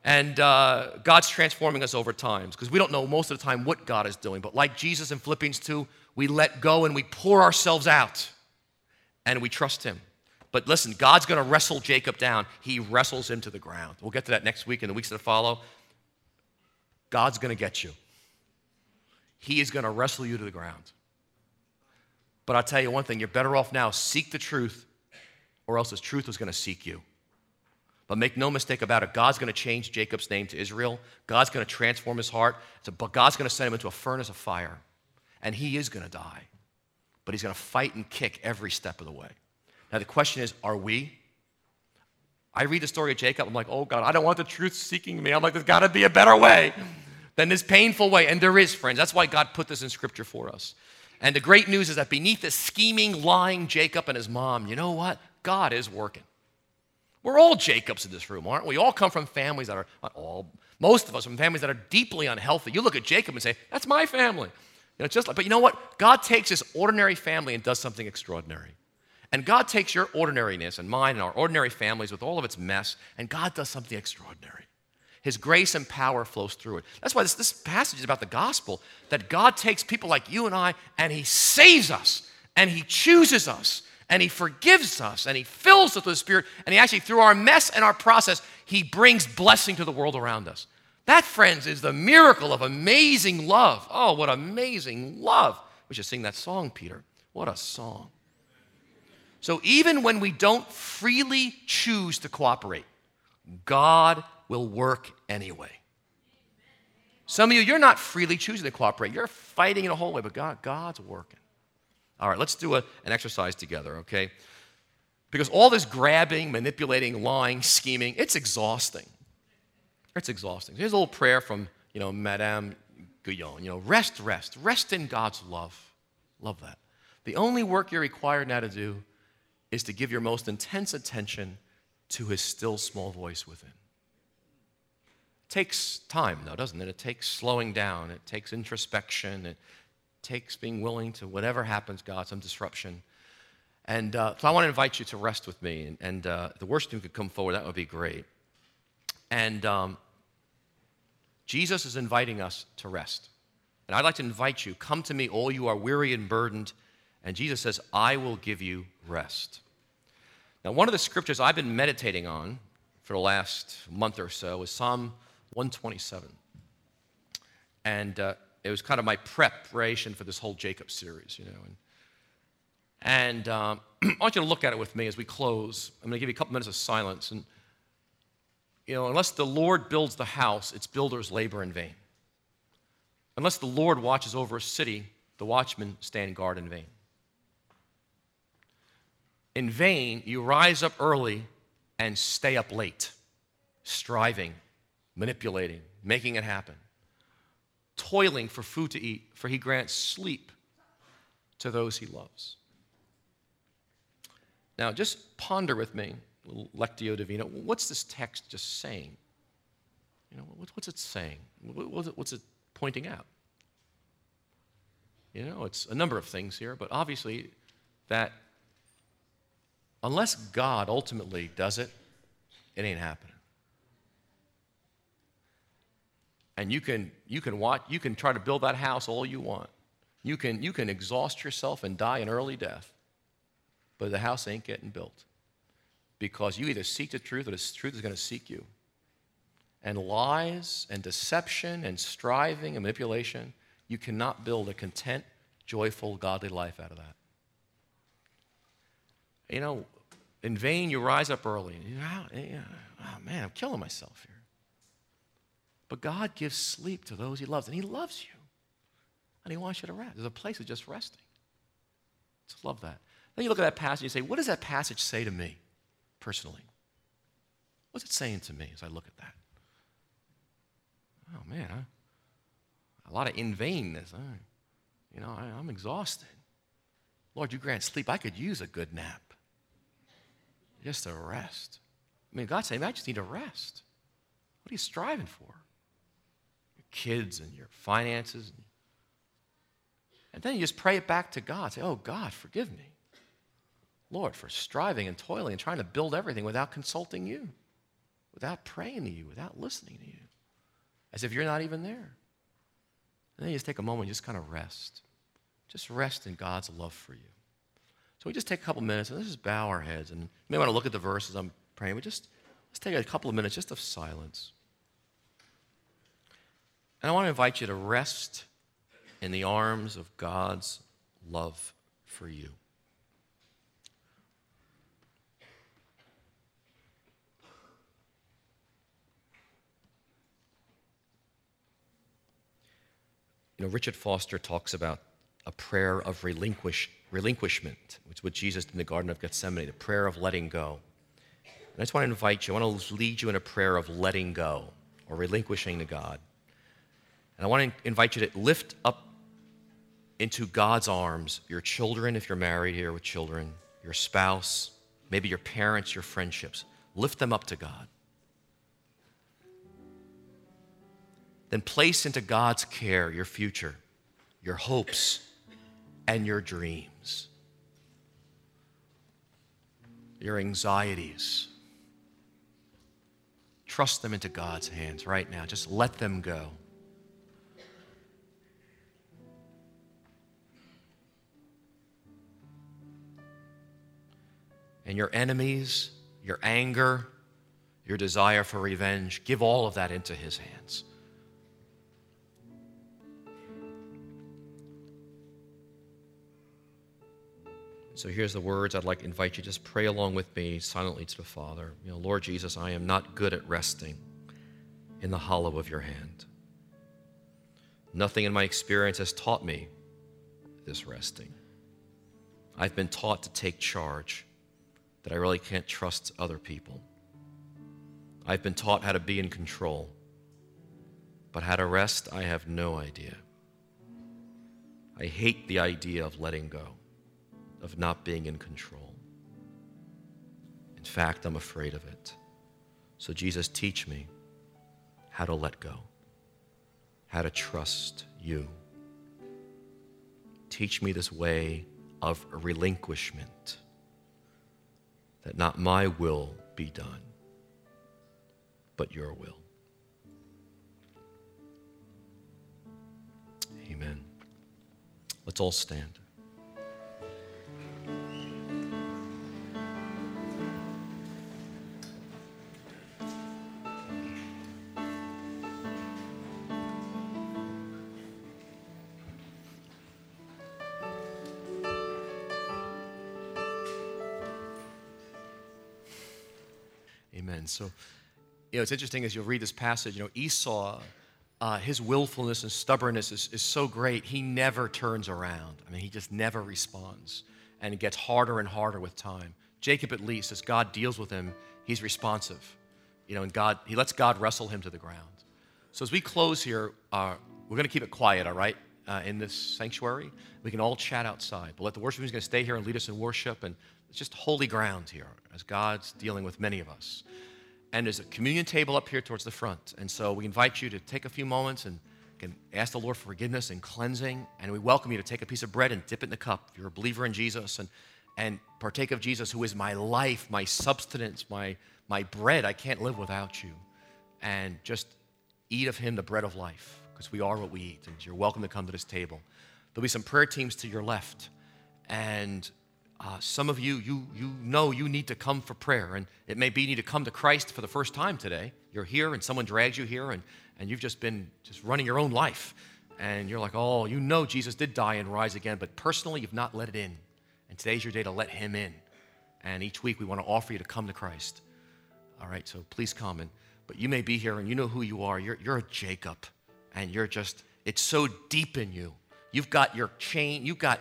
And uh, God's transforming us over time because we don't know most of the time what God is doing. But like Jesus in Philippians 2, we let go and we pour ourselves out and we trust Him. But listen, God's going to wrestle Jacob down. He wrestles him to the ground. We'll get to that next week and the weeks that follow. God's going to get you. He is going to wrestle you to the ground. But I'll tell you one thing you're better off now. Seek the truth, or else the truth is going to seek you. But make no mistake about it, God's going to change Jacob's name to Israel. God's going to transform his heart. But God's going to send him into a furnace of fire. And he is going to die. But he's going to fight and kick every step of the way. Now, the question is, are we? I read the story of Jacob. I'm like, oh God, I don't want the truth seeking me. I'm like, there's got to be a better way than this painful way. And there is, friends. That's why God put this in scripture for us. And the great news is that beneath the scheming, lying Jacob and his mom, you know what? God is working. We're all Jacobs in this room, aren't we? We all come from families that are, not all, most of us from families that are deeply unhealthy. You look at Jacob and say, that's my family. You know, just like, but you know what? God takes this ordinary family and does something extraordinary. And God takes your ordinariness and mine and our ordinary families with all of its mess, and God does something extraordinary. His grace and power flows through it. That's why this, this passage is about the gospel that God takes people like you and I and He saves us, and He chooses us, and He forgives us, and He fills us with the Spirit, and He actually, through our mess and our process, He brings blessing to the world around us. That, friends, is the miracle of amazing love. Oh, what amazing love. We should sing that song, Peter. What a song. So even when we don't freely choose to cooperate, God will work anyway. Some of you, you're not freely choosing to cooperate. You're fighting in a whole way, but God, God's working. All right, let's do a, an exercise together, okay? Because all this grabbing, manipulating, lying, scheming, it's exhausting. It's exhausting. Here's a little prayer from, you know, Madame Guyon. You know, rest, rest, rest in God's love. Love that. The only work you're required now to do is to give your most intense attention to his still small voice within. Takes time, though, doesn't it? It takes slowing down, it takes introspection, it takes being willing to whatever happens, God, some disruption. And uh, so I want to invite you to rest with me. And, and uh, the worst thing could come forward, that would be great. And um, Jesus is inviting us to rest. And I'd like to invite you come to me, all you are weary and burdened. And Jesus says, I will give you rest. Now, one of the scriptures I've been meditating on for the last month or so is Psalm 127. And uh, it was kind of my preparation for this whole Jacob series, you know. And, and um, I want you to look at it with me as we close. I'm going to give you a couple minutes of silence. And, you know, unless the Lord builds the house, its builders labor in vain. Unless the Lord watches over a city, the watchmen stand guard in vain. In vain, you rise up early and stay up late, striving, manipulating, making it happen, toiling for food to eat, for he grants sleep to those he loves. Now, just ponder with me, Lectio Divina, what's this text just saying? You know, what's it saying? What's it pointing out? You know, it's a number of things here, but obviously that unless God ultimately does it, it ain't happening. And you can, you can watch, you can try to build that house all you want. You can, you can exhaust yourself and die an early death, but the house ain't getting built because you either seek the truth or the truth is going to seek you. And lies and deception and striving and manipulation, you cannot build a content, joyful, godly life out of that. You know, in vain you rise up early. You oh, oh man, I'm killing myself here. But God gives sleep to those He loves, and He loves you. And He wants you to rest. There's a place of just resting. Just love that. Then you look at that passage and you say, What does that passage say to me personally? What's it saying to me as I look at that? Oh man, a lot of in vainness. you know, I, I'm exhausted. Lord, you grant sleep. I could use a good nap just to rest. I mean, God's saying, I just need to rest. What are you striving for? Kids and your finances. And then you just pray it back to God. Say, Oh, God, forgive me. Lord, for striving and toiling and trying to build everything without consulting you, without praying to you, without listening to you, as if you're not even there. And then you just take a moment and just kind of rest. Just rest in God's love for you. So we just take a couple minutes and let's just bow our heads. And you may want to look at the verses I'm praying, but just let's take a couple of minutes just of silence. And I want to invite you to rest in the arms of God's love for you. You know, Richard Foster talks about a prayer of relinquish, relinquishment, which is what Jesus did in the Garden of Gethsemane, the prayer of letting go. And I just want to invite you, I want to lead you in a prayer of letting go or relinquishing to God. And I want to invite you to lift up into God's arms your children, if you're married here with children, your spouse, maybe your parents, your friendships. Lift them up to God. Then place into God's care your future, your hopes, and your dreams, your anxieties. Trust them into God's hands right now. Just let them go. And your enemies, your anger, your desire for revenge, give all of that into His hands. So here's the words I'd like to invite you just pray along with me silently to the Father. You know, Lord Jesus, I am not good at resting in the hollow of your hand. Nothing in my experience has taught me this resting. I've been taught to take charge, that I really can't trust other people. I've been taught how to be in control, but how to rest, I have no idea. I hate the idea of letting go of not being in control. In fact, I'm afraid of it. So, Jesus, teach me how to let go, how to trust you. Teach me this way of relinquishment, that not my will be done, but your will. Amen. Let's all stand. So, you know, it's interesting as you'll read this passage, you know, Esau, uh, his willfulness and stubbornness is, is so great, he never turns around. I mean, he just never responds. And it gets harder and harder with time. Jacob, at least, as God deals with him, he's responsive. You know, and God, he lets God wrestle him to the ground. So as we close here, uh, we're going to keep it quiet, all right, uh, in this sanctuary. We can all chat outside. But let the worship team is going to stay here and lead us in worship. And it's just holy ground here as God's dealing with many of us. And there's a communion table up here towards the front. And so we invite you to take a few moments and can ask the Lord for forgiveness and cleansing. And we welcome you to take a piece of bread and dip it in the cup. If you're a believer in Jesus and, and partake of Jesus, who is my life, my substance, my, my bread. I can't live without you. And just eat of him the bread of life, because we are what we eat. And you're welcome to come to this table. There'll be some prayer teams to your left. And uh, some of you, you, you know you need to come for prayer, and it may be you need to come to Christ for the first time today. You're here, and someone drags you here, and, and you've just been just running your own life. And you're like, oh, you know Jesus did die and rise again, but personally, you've not let it in. And today's your day to let Him in. And each week, we want to offer you to come to Christ. All right, so please come. And, but you may be here, and you know who you are. You're, you're a Jacob, and you're just, it's so deep in you. You've got your chain, you've got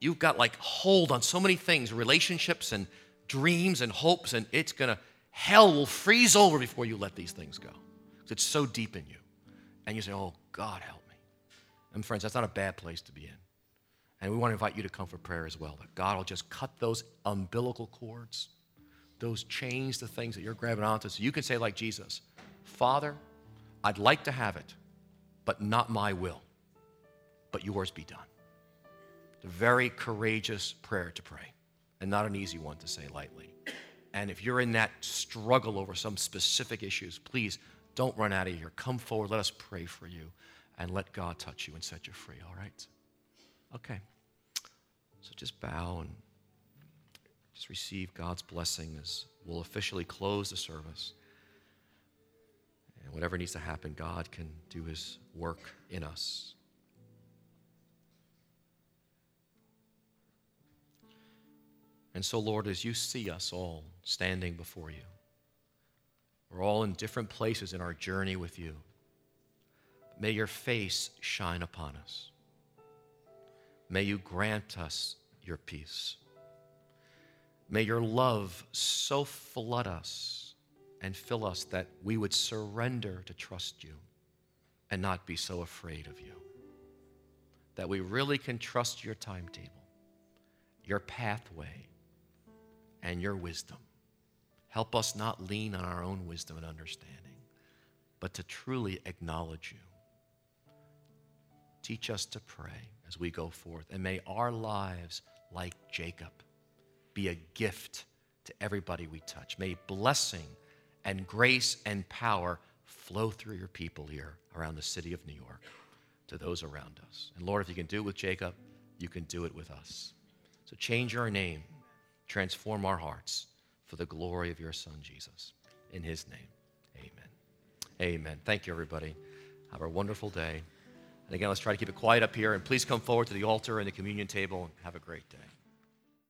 you've got like hold on so many things, relationships and dreams and hopes, and it's gonna, hell will freeze over before you let these things go. It's so deep in you. And you say, oh, God, help me. And friends, that's not a bad place to be in. And we want to invite you to come for prayer as well. That God will just cut those umbilical cords, those chains, the things that you're grabbing onto. So you can say, like Jesus, Father, I'd like to have it, but not my will, but yours be done. A very courageous prayer to pray and not an easy one to say lightly. And if you're in that struggle over some specific issues, please don't run out of here. Come forward. Let us pray for you and let God touch you and set you free, all right? Okay. So just bow and just receive God's blessing as we'll officially close the service. And whatever needs to happen, God can do his work in us. And so, Lord, as you see us all standing before you, we're all in different places in our journey with you. May your face shine upon us. May you grant us your peace. May your love so flood us and fill us that we would surrender to trust you and not be so afraid of you. That we really can trust your timetable, your pathway, and your wisdom. Help us not lean on our own wisdom and understanding, but to truly acknowledge you. Teach us to pray as we go forth, and may our lives, like Jacob, be a gift to everybody we touch. May blessing and grace and power flow through your people here around the city of New York to those around us. And Lord, if you can do it with Jacob, you can do it with us. So change our name transform our hearts for the glory of your Son, Jesus. In his name, amen. Amen. Thank you, everybody. Have a wonderful day. And again, let's try to keep it quiet up here. And please come forward to the altar and the communion table and have a great day.